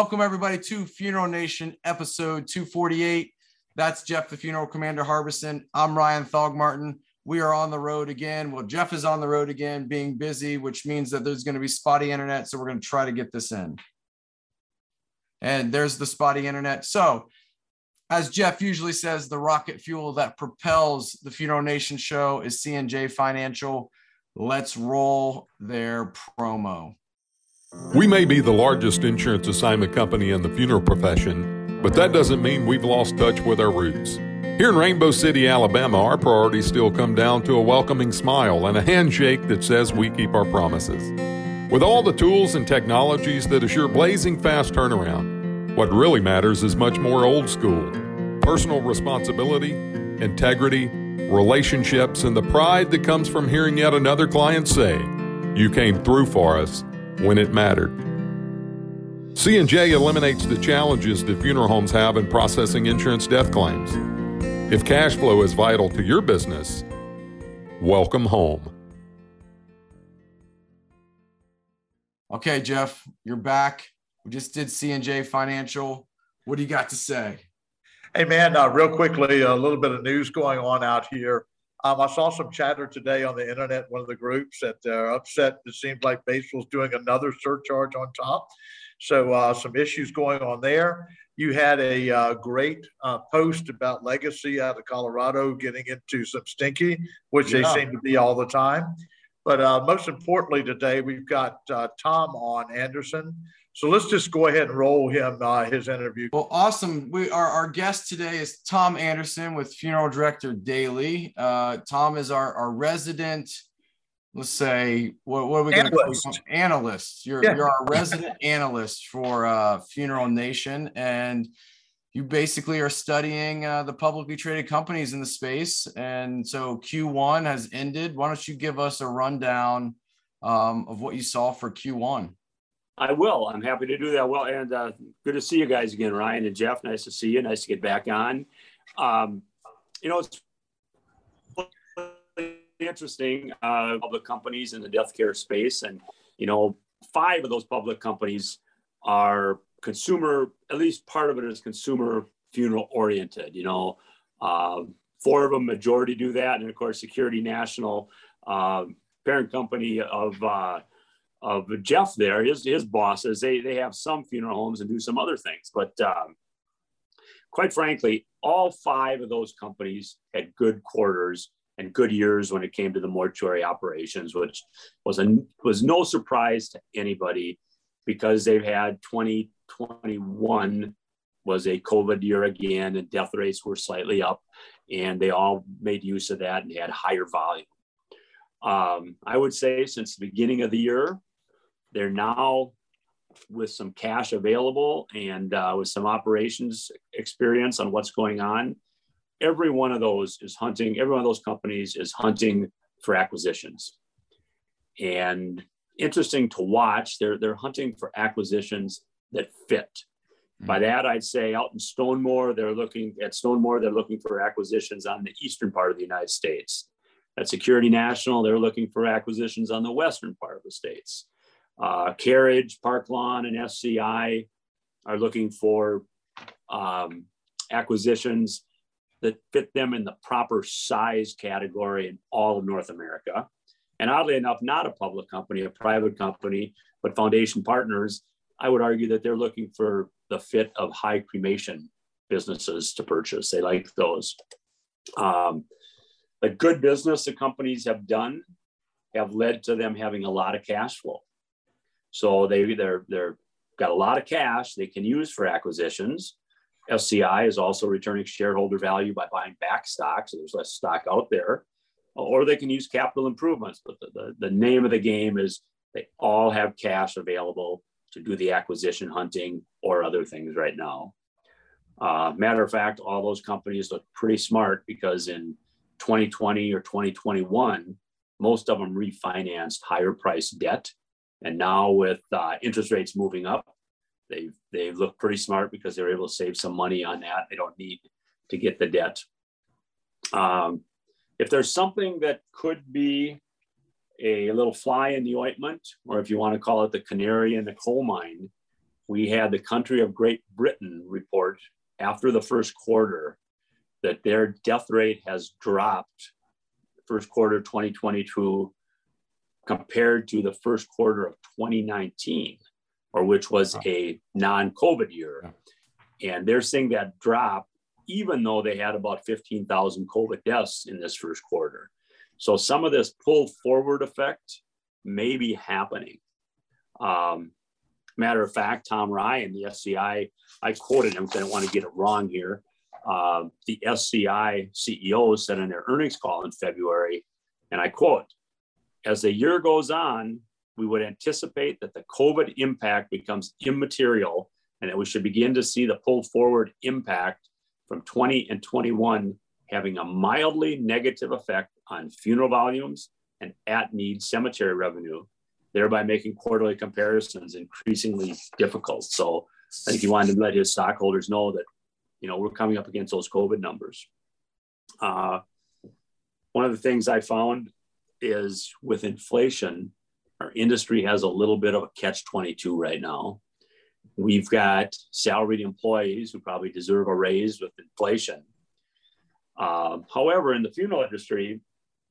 welcome everybody to Funeral Nation episode 248. That's Jeff, the funeral commander Harbison. I'm Ryan Thogmartin. We are on the road again. Well, Jeff is on the road again, being busy, which means that there's going to be spotty internet. So we're going to try to get this in. And there's the spotty internet. So, as Jeff usually says, the rocket fuel that propels the Funeral Nation show is C&J Financial. Let's roll their promo. We may be the largest insurance assignment company in the funeral profession, but that doesn't mean we've lost touch with our roots. Here in Rainbow City, Alabama, our priorities still come down to a welcoming smile and a handshake that says we keep our promises. With all the tools and technologies that assure blazing fast turnaround, what really matters is much more old school personal responsibility, integrity, relationships, and the pride that comes from hearing yet another client say, You came through for us when it mattered. C&J eliminates the challenges that funeral homes have in processing insurance death claims. If cash flow is vital to your business, welcome home. Okay, Jeff, you're back. We just did C&J Financial. What do you got to say? Hey, man, uh, real quickly, a little bit of news going on out here. Um, I saw some chatter today on the internet, one of the groups, that they're upset. It seems like Batesville's doing another surcharge on top. So, uh, some issues going on there. You had a uh, great uh, post about Legacy out of Colorado getting into some stinky, which yeah. they seem to be all the time. But uh, most importantly, today we've got uh, Tom on Anderson. So let's just go ahead and roll him uh, his interview. Well, awesome. We our, our guest today is Tom Anderson with Funeral Director Daily. Uh, Tom is our, our resident. Let's say what, what are we going to call you? Analyst. You're yeah. you're our resident analyst for uh, Funeral Nation, and you basically are studying uh, the publicly traded companies in the space. And so Q1 has ended. Why don't you give us a rundown um, of what you saw for Q1? I will. I'm happy to do that. Well, and uh, good to see you guys again, Ryan and Jeff. Nice to see you. Nice to get back on. Um, you know, it's interesting. Uh, public companies in the death care space, and you know, five of those public companies are consumer. At least part of it is consumer funeral oriented. You know, uh, four of them majority do that, and of course, Security National, uh, parent company of uh, of Jeff there, his his bosses, they they have some funeral homes and do some other things. But um, quite frankly, all five of those companies had good quarters and good years when it came to the mortuary operations, which was a was no surprise to anybody because they've had 2021 was a COVID year again, and death rates were slightly up, and they all made use of that and had higher volume. Um, I would say since the beginning of the year, they're now with some cash available and uh, with some operations experience on what's going on. Every one of those is hunting, every one of those companies is hunting for acquisitions. And interesting to watch, they're, they're hunting for acquisitions that fit. Mm-hmm. By that, I'd say out in StoneMor, they're looking at StoneMor, they're looking for acquisitions on the eastern part of the United States. At Security National, they're looking for acquisitions on the western part of the states. Uh, Carriage, Park Lawn, and SCI are looking for um, acquisitions that fit them in the proper size category in all of North America. And oddly enough, not a public company, a private company, but foundation partners, I would argue that they're looking for the fit of high cremation businesses to purchase. They like those. Um, the good business the companies have done have led to them having a lot of cash flow. So they they're they're got a lot of cash they can use for acquisitions. SCI is also returning shareholder value by buying back stock, so there's less stock out there. Or they can use capital improvements. But the, the, the name of the game is they all have cash available to do the acquisition hunting or other things right now. Uh, matter of fact, all those companies look pretty smart because in 2020 or 2021, most of them refinanced higher price debt and now with uh, interest rates moving up, they've they've looked pretty smart because they're able to save some money on that. They don't need to get the debt. Um, if there's something that could be a little fly in the ointment, or if you want to call it the canary in the coal mine we had the country of Great Britain report after the first quarter that their death rate has dropped first quarter 2022 compared to the first quarter of 2019 or which was a non-covid year. And they're seeing that drop even though they had about 15,000 covid deaths in this first quarter. So some of this pull forward effect may be happening. Um, matter of fact tom ryan the sci i quoted him because i don't want to get it wrong here. Uh, the SCI CEO said in their earnings call in February, and I quote, as the year goes on, we would anticipate that the COVID impact becomes immaterial and that we should begin to see the pull forward impact from 20 and 21 having a mildly negative effect on funeral volumes and at need cemetery revenue, thereby making quarterly comparisons increasingly difficult. So I think he wanted to let his stockholders know that you know, we're coming up against those COVID numbers. Uh, one of the things I found is with inflation, our industry has a little bit of a catch 22 right now. We've got salaried employees who probably deserve a raise with inflation. Uh, however, in the funeral industry,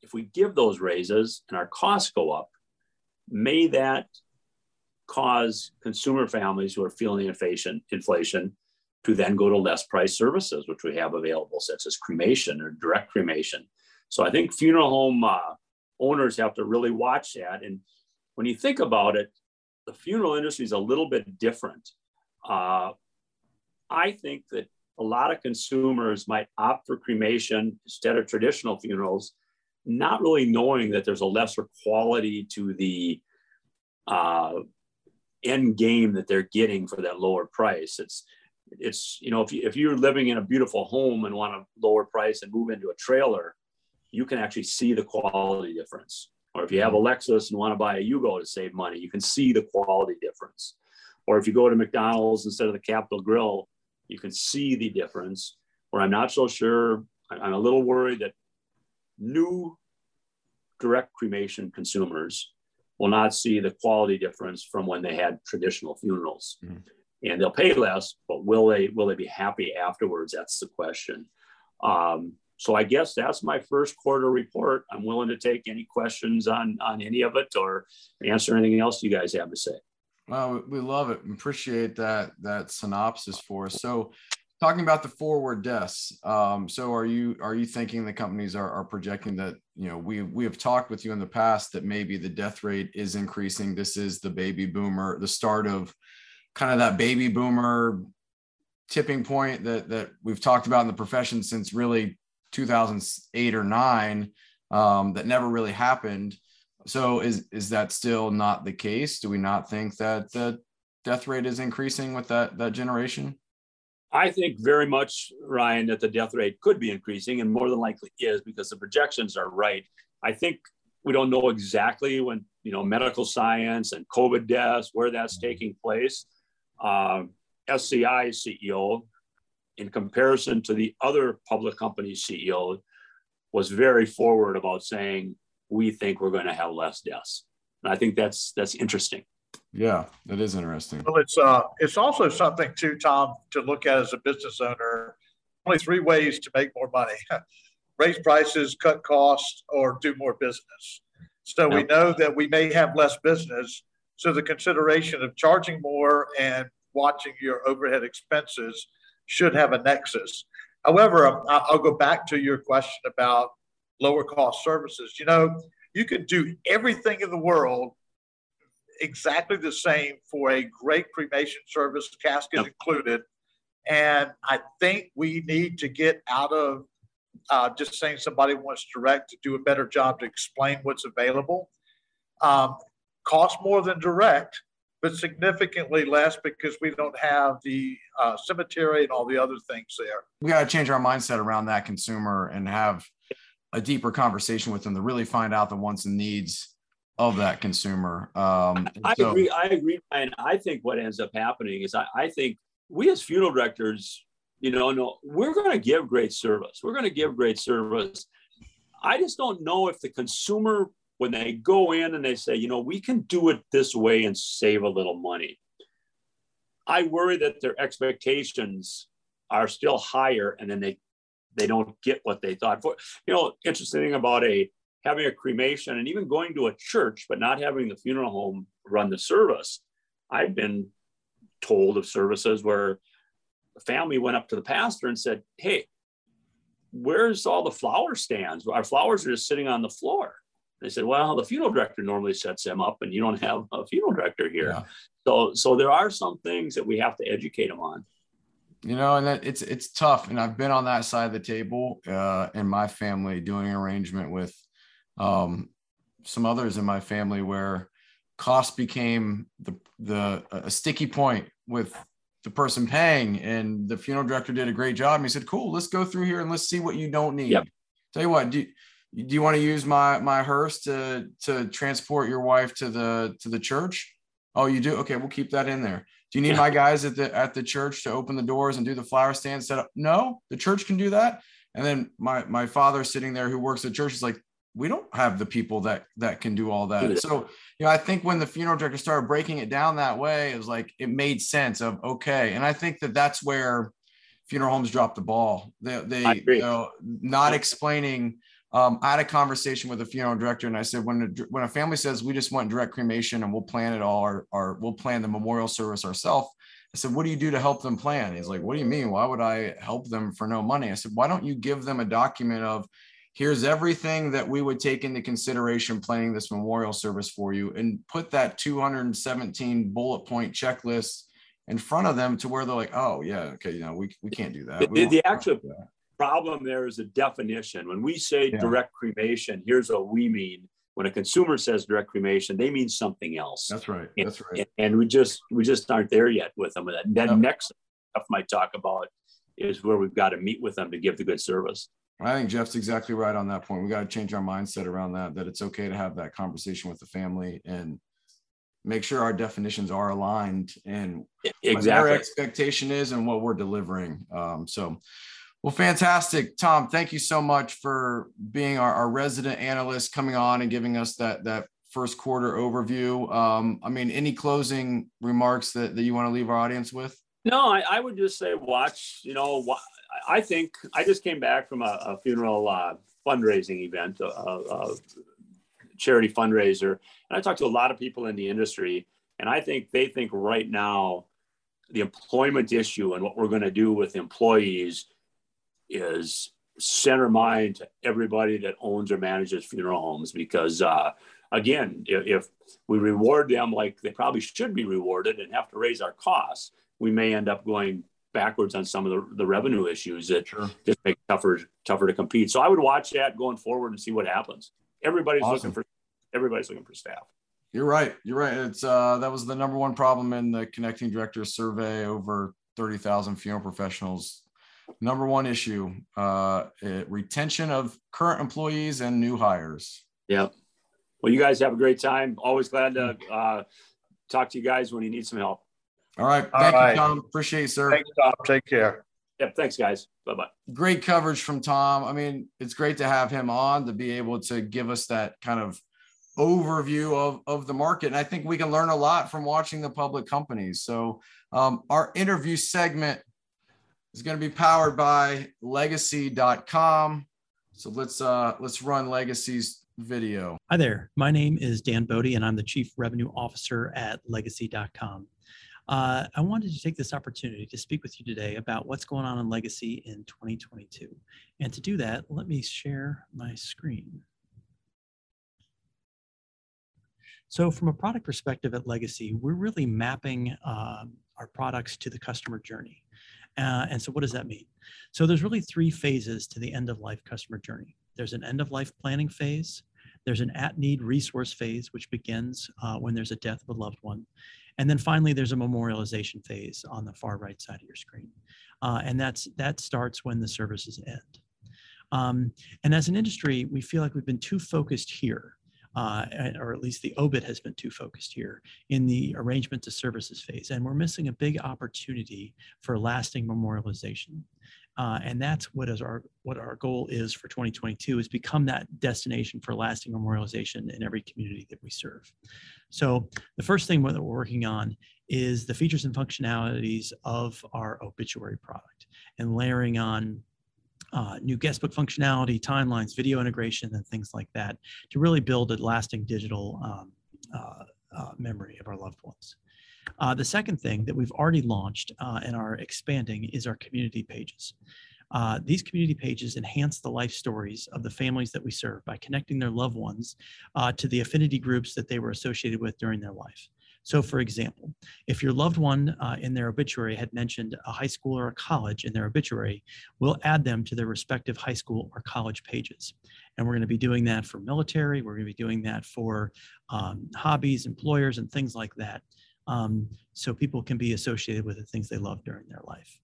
if we give those raises and our costs go up, may that cause consumer families who are feeling inflation, inflation to then go to less price services, which we have available, such as cremation or direct cremation. So I think funeral home uh, owners have to really watch that. And when you think about it, the funeral industry is a little bit different. Uh, I think that a lot of consumers might opt for cremation instead of traditional funerals, not really knowing that there's a lesser quality to the uh, end game that they're getting for that lower price. It's it's you know if, you, if you're living in a beautiful home and want a lower price and move into a trailer you can actually see the quality difference. Or if you have a lexus and want to buy a yugo to save money you can see the quality difference. Or if you go to mcdonald's instead of the Capital Grille you can see the difference. Or i'm not so sure i'm a little worried that new direct cremation consumers will not see the quality difference from when they had traditional funerals. Mm-hmm. And they'll pay less, but will they will they be happy afterwards? That's the question. Um, so I guess that's my first quarter report. I'm willing to take any questions on on any of it or answer anything else you guys have to say. Well, we love it. Appreciate that that synopsis for us. So, talking about the forward deaths. Um, so, are you are you thinking the companies are, are projecting that you know we we have talked with you in the past that maybe the death rate is increasing. This is the baby boomer, the start of kind of that baby boomer tipping point that that we've talked about in the profession since really 2008 or 9 um, that never really happened. So is is that still not the case? Do we not think that the death rate is increasing with that that generation? I think very much ryan that the death rate could be increasing and more than likely is because the projections are right. I think we don't know exactly when you know medical science and covid deaths where that's taking place. Uh, SCI CEO, in comparison to the other public company CEO, was very forward about saying we think we're going to have less deaths. And I think that's that's interesting. Yeah, that is interesting. Well, it's uh, it's also something too, Tom, to look at as a business owner. Only three ways to make more money: raise prices, cut costs, or do more business. So yep. we know that we may have less business, so the consideration of charging more and watching your overhead expenses should have a nexus. However, um, I'll go back to your question about lower cost services. You know, you could do everything in the world exactly the same for a great cremation service, casket yep. included. And I think we need to get out of uh, just saying somebody wants direct to do a better job to explain what's available. Um, cost more than direct, but significantly less because we don't have the uh, cemetery and all the other things there. We got to change our mindset around that consumer and have a deeper conversation with them to really find out the wants and needs of that consumer. Um, I so- agree. I agree. And I think what ends up happening is I, I think we as funeral directors, you know, no, we're going to give great service. We're going to give great service. I just don't know if the consumer when they go in and they say, you know, we can do it this way and save a little money. I worry that their expectations are still higher and then they they don't get what they thought for. You know, interesting thing about a having a cremation and even going to a church, but not having the funeral home run the service. I've been told of services where the family went up to the pastor and said, Hey, where's all the flower stands? Our flowers are just sitting on the floor. They said, well, the funeral director normally sets them up and you don't have a funeral director here. Yeah. So, so there are some things that we have to educate them on. You know, and that it's, it's tough. And I've been on that side of the table uh, in my family doing arrangement with um, some others in my family where cost became the, the, a sticky point with the person paying and the funeral director did a great job. And he said, cool, let's go through here and let's see what you don't need. Yep. Tell you what, do, do you want to use my my hearse to to transport your wife to the to the church? Oh you do? Okay we'll keep that in there. Do you need my guys at the at the church to open the doors and do the flower stand set up no the church can do that. And then my my father sitting there who works at church is like we don't have the people that that can do all that. So you know i think when the funeral director started breaking it down that way it was like it made sense of okay. And i think that that's where funeral homes dropped the ball. They they you know, not explaining um, I had a conversation with a funeral director, and I said, when a, when a family says we just want direct cremation and we'll plan it all, or, or we'll plan the memorial service ourselves. I said, what do you do to help them plan? He's like, what do you mean? Why would I help them for no money? I said, why don't you give them a document of here's everything that we would take into consideration planning this memorial service for you and put that 217 bullet point checklist in front of them to where they're like, oh yeah, okay, you know, we, we can't do that. The, the actual problem there is a definition. When we say yeah. direct cremation, here's what we mean. When a consumer says direct cremation, they mean something else. That's right. And, That's right. And we just we just aren't there yet with them. That, that no. next stuff might talk about is where we've got to meet with them to give the good service. I think Jeff's exactly right on that point. We got to change our mindset around that. That it's okay to have that conversation with the family and make sure our definitions are aligned and exactly. what their expectation is and what we're delivering. Um, so well, fantastic, Tom. Thank you so much for being our, our resident analyst, coming on and giving us that that first quarter overview. Um, I mean, any closing remarks that, that you want to leave our audience with? No, I, I would just say watch. You know, I think I just came back from a, a funeral uh, fundraising event, a, a, charity fundraiser, and I talked to a lot of people in the industry, and I think they think right now the employment issue and what we're going to do with employees is center mind to everybody that owns or manages funeral homes because uh, again if, we reward them like they probably should be rewarded and have to raise our costs we may end up going backwards on some of the, the revenue issues that sure. just make it tougher tougher to compete. So i would watch that going forward and see what happens. Everybody's awesome. looking for everybody's looking for staff. You're right. You're right. It's uh that was the number one problem in the connecting directors survey. Over 30,000 funeral professionals number one issue uh, retention of current employees and new hires. Yep. Well, you guys have a great time. Always glad to uh, talk to you guys when you need some help. All right. Thank All right. you, Tom. Appreciate it, sir. Thanks, Tom. Take care. Yep. Thanks, guys. Bye bye. Great coverage from Tom. I mean, it's great to have him on to be able to give us that kind of overview of, of the market. And I think we can learn a lot from watching the public companies. So, um, our interview segment is going to be powered by legacy.com. So let's uh let's run Legacy's video. Hi there. My name is Dan Bodie and I'm the Chief Revenue Officer at legacy.com. Uh, I wanted to take this opportunity to speak with you today about what's going on in Legacy in 2022. And to do that, let me share my screen. So from a product perspective at Legacy, we're really mapping um, our products to the customer journey. Uh, and so what does that mean? So there's really three phases to the end of life customer journey. There's an end of life planning phase. There's an at need resource phase, which begins uh, when there's a death of a loved one. And then finally, there's a memorialization phase on the far right side of your screen. Uh, and that's that starts when the services end. Um, and as an industry, we feel like we've been too focused here uh, or at least the OBIT has been too focused here in the arrangement to services phase. And we're missing a big opportunity for lasting memorialization. Uh, and that's what is our what our goal is for 2022 is become that destination for lasting memorialization in every community that we serve. So the first thing that we're working on is the features and functionalities of our obituary product and layering on uh, new guestbook functionality, timelines, video integration, and things like that to really build a lasting digital um, uh, uh, memory of our loved ones. Uh, the second thing that we've already launched uh, and are expanding is our community pages. Uh, these community pages enhance the life stories of the families that we serve by connecting their loved ones uh, to the affinity groups that they were associated with during their life. So, for example, if your loved one uh, in their obituary had mentioned a high school or a college in their obituary, we'll add them to their respective high school or college pages. And we're going to be doing that for military, we're going to be doing that for um, hobbies, employers, and things like that. Um, so people can be associated with the things they love during their life.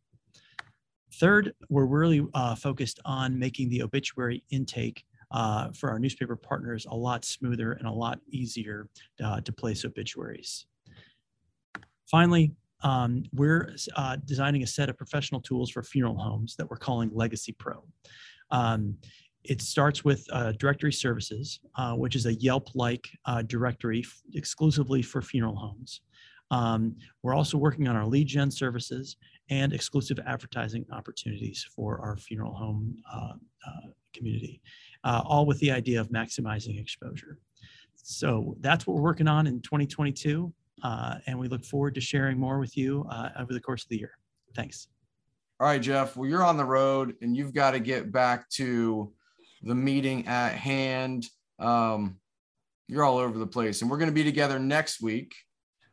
Third, we're really uh, focused on making the obituary intake uh, for our newspaper partners a lot smoother and a lot easier uh, to place obituaries. Finally, um, we're uh, designing a set of professional tools for funeral homes that we're calling Legacy Pro. Um, it starts with uh, directory services, uh, which is a Yelp-like uh, directory exclusively for funeral homes. Um, we're also working on our lead gen services and exclusive advertising opportunities for our funeral home uh, uh, community, uh, all with the idea of maximizing exposure. So that's what we're working on in 2022. Uh, and we look forward to sharing more with you uh, over the course of the year. Thanks. All right, Jeff. Well, you're on the road and you've got to get back to the meeting at hand. Um, you're all over the place. And we're going to be together next week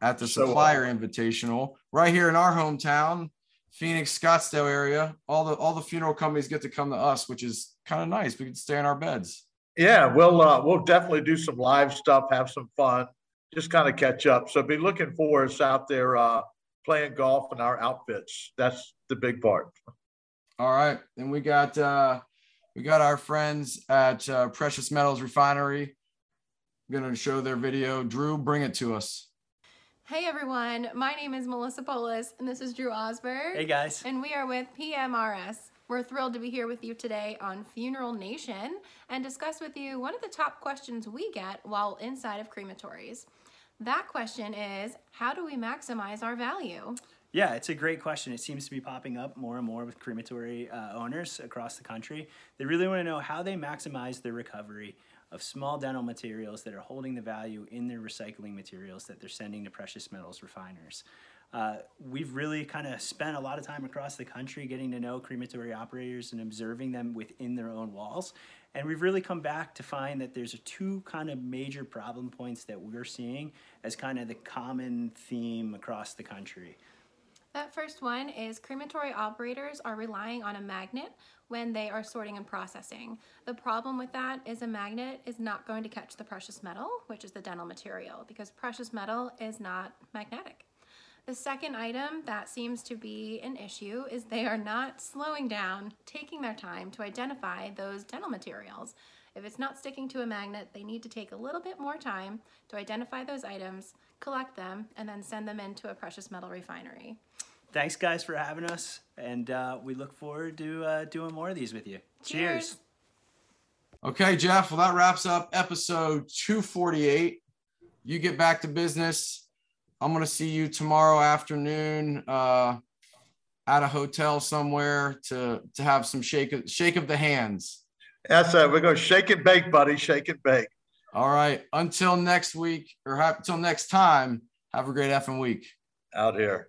at the so, supplier uh, invitational right here in our hometown, Phoenix, Scottsdale area. All the all the funeral companies get to come to us, which is kind of nice. We can stay in our beds. Yeah, we'll uh, we'll definitely do some live stuff, have some fun just kind of catch up. So be looking for us out there uh, playing golf in our outfits. That's the big part. All right, and we got uh, we got our friends at uh, Precious Metals Refinery going to show their video. Drew, bring it to us. Hey everyone, my name is Melissa Polis, and this is Drew Osberg. Hey guys. And we are with PMRS. We're thrilled to be here with you today on Funeral Nation and discuss with you one of the top questions we get while inside of crematories. That question is how do we maximize our value? Yeah, it's a great question. It seems to be popping up more and more with crematory uh, owners across the country. They really want to know how they maximize their recovery of small dental materials that are holding the value in their recycling materials that they're sending to precious metals refiners. Uh, we've really kind of spent a lot of time across the country getting to know crematory operators and observing them within their own walls. And we've really come back to find that there's two kind of major problem points that we're seeing as kind of the common theme across the country. That first one is crematory operators are relying on a magnet when they are sorting and processing. The problem with that is a magnet is not going to catch the precious metal, which is the dental material, because precious metal is not magnetic. The second item that seems to be an issue is they are not slowing down, taking their time to identify those dental materials. If it's not sticking to a magnet, they need to take a little bit more time to identify those items, collect them, and then send them into a precious metal refinery. Thanks, guys, for having us, and uh, we look forward to uh, doing more of these with you. Cheers. Cheers. Okay, Jeff. Well, that wraps up episode 248. You get back to business I'm going to see you tomorrow afternoon uh, at a hotel somewhere to to have some shake of, shake of the hands. That's it. We're going to shake and bake, buddy. Shake and bake. All right. Until next week or until next time, have a great effing week. Out here.